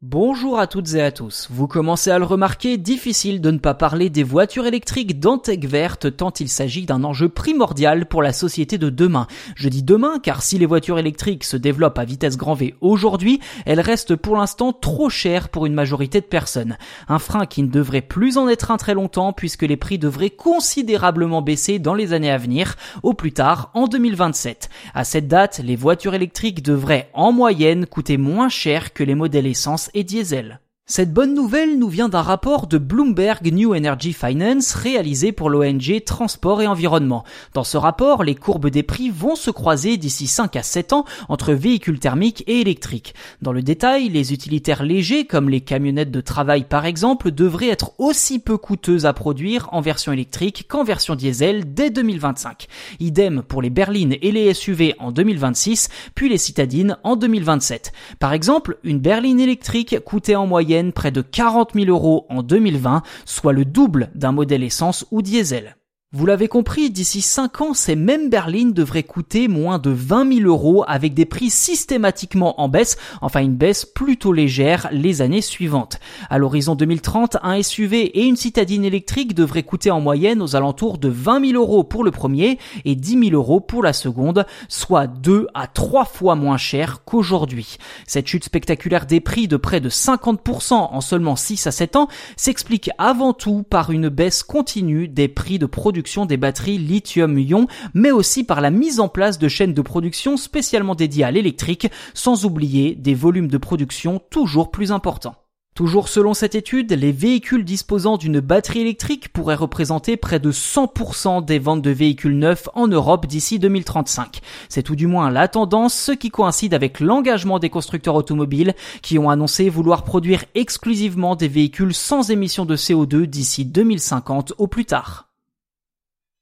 Bonjour à toutes et à tous. Vous commencez à le remarquer, difficile de ne pas parler des voitures électriques dans Tech Verte tant il s'agit d'un enjeu primordial pour la société de demain. Je dis demain car si les voitures électriques se développent à vitesse grand V aujourd'hui, elles restent pour l'instant trop chères pour une majorité de personnes. Un frein qui ne devrait plus en être un très longtemps puisque les prix devraient considérablement baisser dans les années à venir, au plus tard en 2027. À cette date, les voitures électriques devraient en moyenne coûter moins cher que les modèles essence et diesel. Cette bonne nouvelle nous vient d'un rapport de Bloomberg New Energy Finance réalisé pour l'ONG Transport et Environnement. Dans ce rapport, les courbes des prix vont se croiser d'ici 5 à 7 ans entre véhicules thermiques et électriques. Dans le détail, les utilitaires légers comme les camionnettes de travail par exemple devraient être aussi peu coûteuses à produire en version électrique qu'en version diesel dès 2025. Idem pour les berlines et les SUV en 2026, puis les citadines en 2027. Par exemple, une berline électrique coûtait en moyenne près de 40 000 euros en 2020, soit le double d'un modèle essence ou diesel. Vous l'avez compris, d'ici 5 ans, ces mêmes berlines devraient coûter moins de 20 000 euros avec des prix systématiquement en baisse, enfin une baisse plutôt légère les années suivantes. À l'horizon 2030, un SUV et une citadine électrique devraient coûter en moyenne aux alentours de 20 000 euros pour le premier et 10 000 euros pour la seconde, soit 2 à 3 fois moins cher qu'aujourd'hui. Cette chute spectaculaire des prix de près de 50% en seulement 6 à 7 ans s'explique avant tout par une baisse continue des prix de production des batteries lithium-ion, mais aussi par la mise en place de chaînes de production spécialement dédiées à l'électrique, sans oublier des volumes de production toujours plus importants. Toujours selon cette étude, les véhicules disposant d'une batterie électrique pourraient représenter près de 100% des ventes de véhicules neufs en Europe d'ici 2035. C'est tout du moins la tendance, ce qui coïncide avec l'engagement des constructeurs automobiles qui ont annoncé vouloir produire exclusivement des véhicules sans émissions de CO2 d'ici 2050 au plus tard.